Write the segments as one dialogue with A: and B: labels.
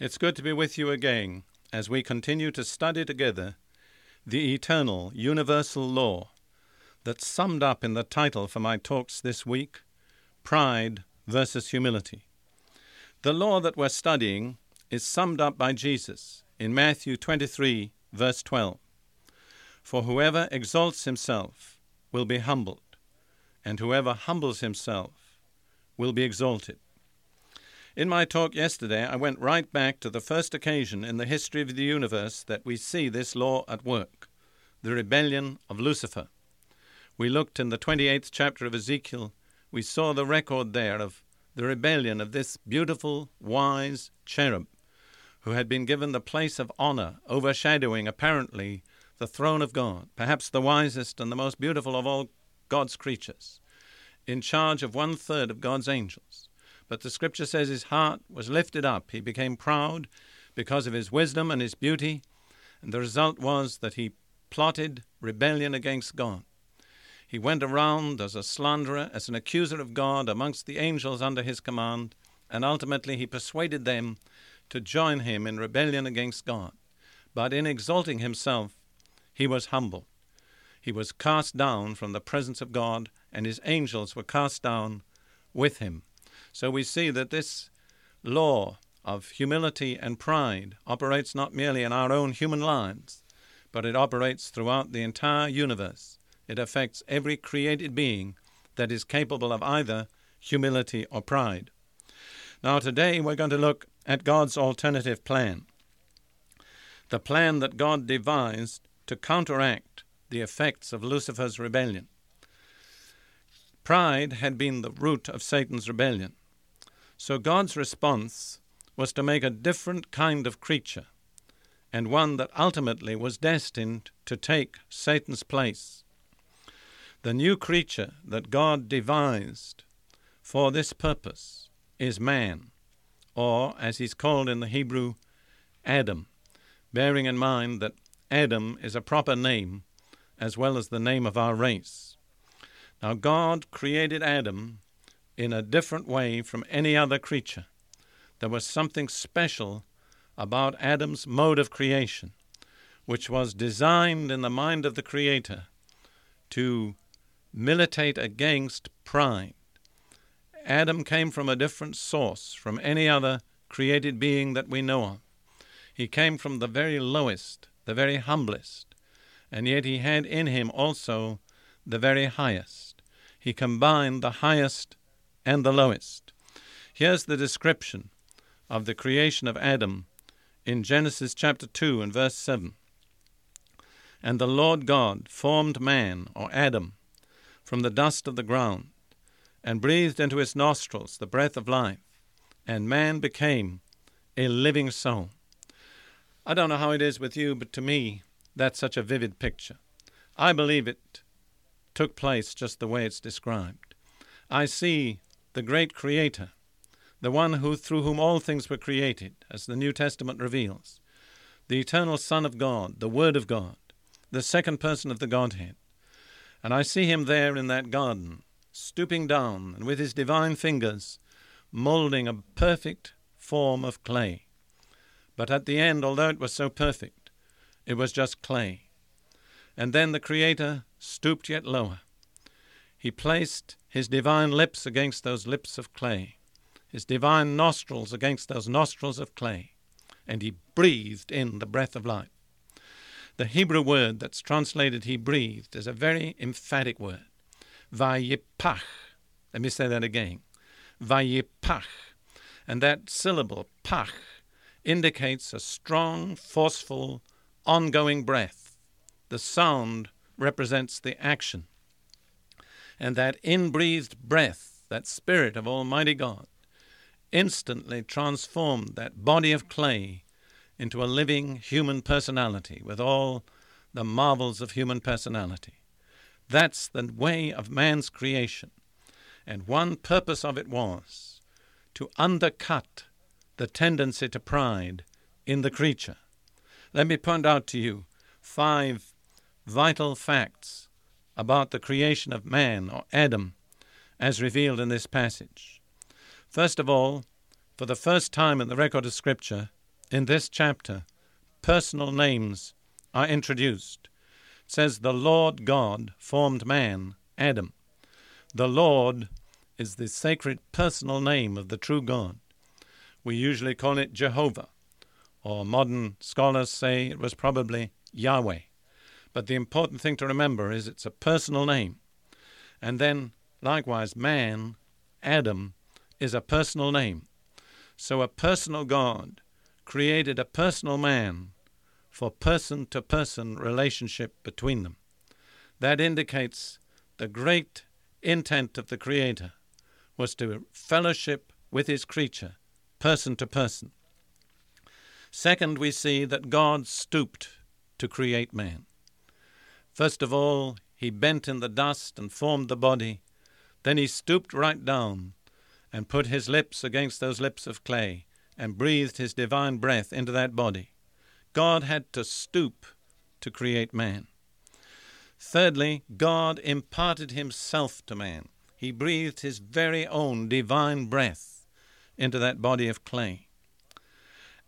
A: It's good to be with you again as we continue to study together the eternal, universal law that's summed up in the title for my talks this week Pride versus Humility. The law that we're studying is summed up by Jesus in Matthew 23, verse 12. For whoever exalts himself will be humbled, and whoever humbles himself will be exalted. In my talk yesterday, I went right back to the first occasion in the history of the universe that we see this law at work the rebellion of Lucifer. We looked in the 28th chapter of Ezekiel, we saw the record there of the rebellion of this beautiful, wise cherub who had been given the place of honor, overshadowing apparently the throne of God, perhaps the wisest and the most beautiful of all God's creatures, in charge of one third of God's angels. But the scripture says his heart was lifted up. He became proud because of his wisdom and his beauty, and the result was that he plotted rebellion against God. He went around as a slanderer, as an accuser of God amongst the angels under his command, and ultimately he persuaded them to join him in rebellion against God. But in exalting himself, he was humble. He was cast down from the presence of God, and his angels were cast down with him. So we see that this law of humility and pride operates not merely in our own human lives, but it operates throughout the entire universe. It affects every created being that is capable of either humility or pride. Now, today we're going to look at God's alternative plan the plan that God devised to counteract the effects of Lucifer's rebellion. Pride had been the root of Satan's rebellion. So God's response was to make a different kind of creature, and one that ultimately was destined to take Satan's place. The new creature that God devised for this purpose is man, or as he's called in the Hebrew, Adam, bearing in mind that Adam is a proper name as well as the name of our race. Now, God created Adam in a different way from any other creature. There was something special about Adam's mode of creation, which was designed in the mind of the Creator to militate against pride. Adam came from a different source from any other created being that we know of. He came from the very lowest, the very humblest, and yet he had in him also the very highest. He combined the highest and the lowest. Here's the description of the creation of Adam in Genesis chapter 2 and verse 7. And the Lord God formed man, or Adam, from the dust of the ground, and breathed into his nostrils the breath of life, and man became a living soul. I don't know how it is with you, but to me, that's such a vivid picture. I believe it took place just the way it's described. I see the great Creator, the one who, through whom all things were created, as the New Testament reveals, the eternal Son of God, the Word of God, the second person of the Godhead. And I see him there in that garden, stooping down and with his divine fingers moulding a perfect form of clay. But at the end, although it was so perfect, it was just clay. And then the Creator stooped yet lower. He placed his divine lips against those lips of clay, his divine nostrils against those nostrils of clay, and he breathed in the breath of life. The Hebrew word that's translated he breathed is a very emphatic word. Vayipach. Let me say that again. Vayipach. And that syllable, pach, indicates a strong, forceful, ongoing breath. The sound represents the action and that inbreathed breath that Spirit of Almighty God, instantly transformed that body of clay into a living human personality with all the marvels of human personality. That's the way of man's creation. And one purpose of it was to undercut the tendency to pride in the creature. Let me point out to you five vital facts about the creation of man or Adam as revealed in this passage. First of all, for the first time in the record of Scripture, in this chapter, personal names are introduced. It says, The Lord God formed man, Adam. The Lord is the sacred personal name of the true God. We usually call it Jehovah, or modern scholars say it was probably Yahweh. But the important thing to remember is it's a personal name. And then, likewise, man, Adam, is a personal name. So a personal God created a personal man for person to person relationship between them. That indicates the great intent of the Creator was to fellowship with his creature, person to person. Second, we see that God stooped to create man. First of all, he bent in the dust and formed the body. Then he stooped right down and put his lips against those lips of clay and breathed his divine breath into that body. God had to stoop to create man. Thirdly, God imparted himself to man. He breathed his very own divine breath into that body of clay.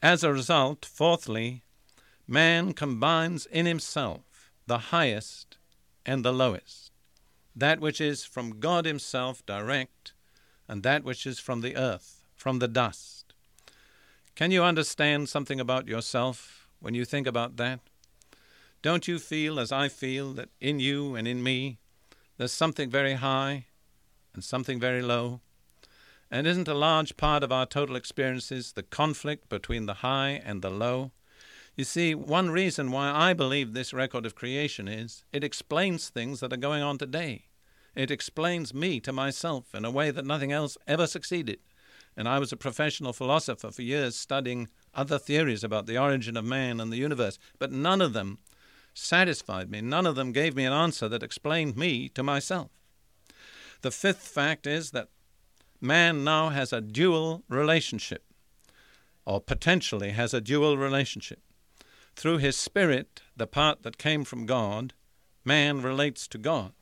A: As a result, fourthly, man combines in himself the highest and the lowest, that which is from God Himself direct, and that which is from the earth, from the dust. Can you understand something about yourself when you think about that? Don't you feel, as I feel, that in you and in me there's something very high and something very low? And isn't a large part of our total experiences the conflict between the high and the low? You see, one reason why I believe this record of creation is it explains things that are going on today. It explains me to myself in a way that nothing else ever succeeded. And I was a professional philosopher for years studying other theories about the origin of man and the universe, but none of them satisfied me. None of them gave me an answer that explained me to myself. The fifth fact is that man now has a dual relationship, or potentially has a dual relationship. Through his spirit, the part that came from God, man relates to God.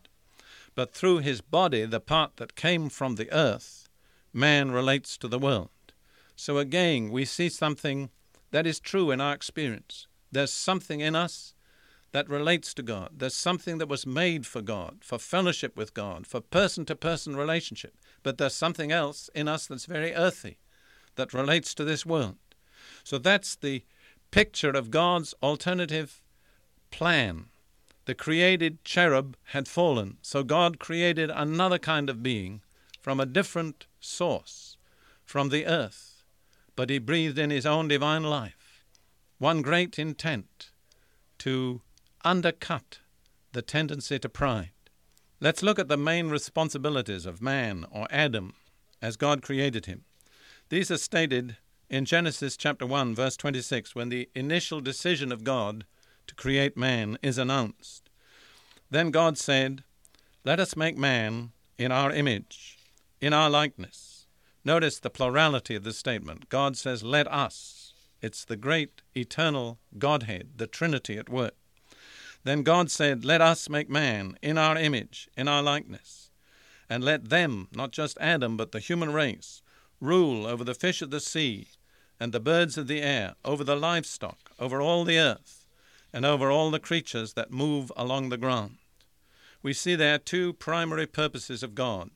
A: But through his body, the part that came from the earth, man relates to the world. So again, we see something that is true in our experience. There's something in us that relates to God. There's something that was made for God, for fellowship with God, for person to person relationship. But there's something else in us that's very earthy, that relates to this world. So that's the picture of God's alternative plan. The created cherub had fallen, so God created another kind of being from a different source, from the earth, but He breathed in His own divine life. One great intent to undercut the tendency to pride. Let's look at the main responsibilities of man or Adam as God created him. These are stated in Genesis chapter 1 verse 26 when the initial decision of God to create man is announced. Then God said, "Let us make man in our image, in our likeness." Notice the plurality of the statement. God says, "Let us." It's the great eternal Godhead, the Trinity at work. Then God said, Let us make man in our image, in our likeness, and let them, not just Adam, but the human race, rule over the fish of the sea, and the birds of the air, over the livestock, over all the earth, and over all the creatures that move along the ground. We see there two primary purposes of God,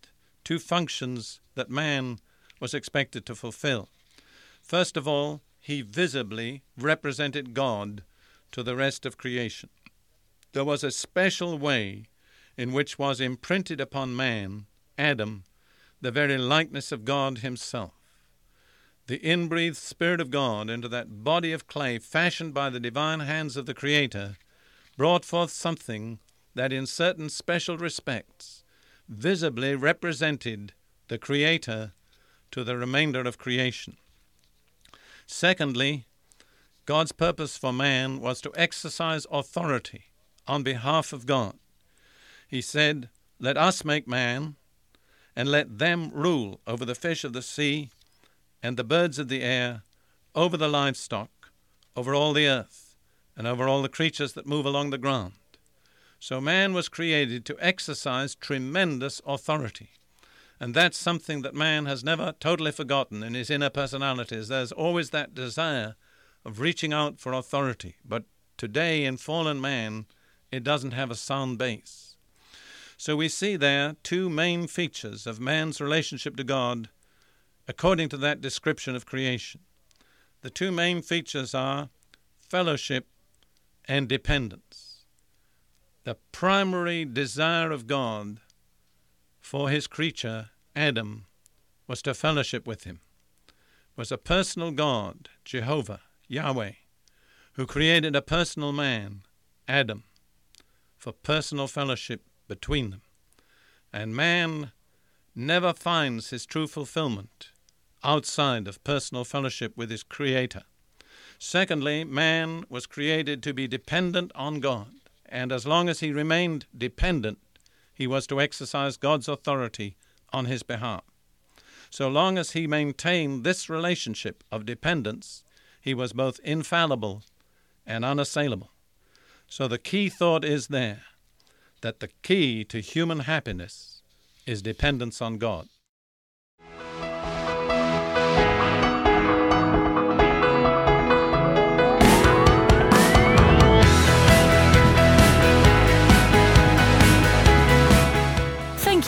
A: two functions that man was expected to fulfill. First of all, he visibly represented God to the rest of creation there was a special way in which was imprinted upon man, Adam, the very likeness of God Himself. The inbreathed Spirit of God into that body of clay fashioned by the divine hands of the Creator brought forth something that, in certain special respects, visibly represented the Creator to the remainder of creation. Secondly, God's purpose for man was to exercise authority on behalf of God. He said, Let us make man, and let them rule over the fish of the sea and the birds of the air, over the livestock, over all the earth, and over all the creatures that move along the ground. So man was created to exercise tremendous authority. And that's something that man has never totally forgotten in his inner personalities. There's always that desire of reaching out for authority. But today, in fallen man, it doesn't have a sound base. So we see there two main features of man's relationship to God according to that description of creation. The two main features are fellowship and dependence. The primary desire of God for his creature, Adam, was to fellowship with him, was a personal God, Jehovah, Yahweh, who created a personal man, Adam, for personal fellowship between them. And man never finds his true fulfillment outside of personal fellowship with his Creator. Secondly, man was created to be dependent on God, and as long as he remained dependent, he was to exercise God's authority on his behalf. So long as he maintained this relationship of dependence, he was both infallible and unassailable. So the key thought is there that the key to human happiness is dependence on God.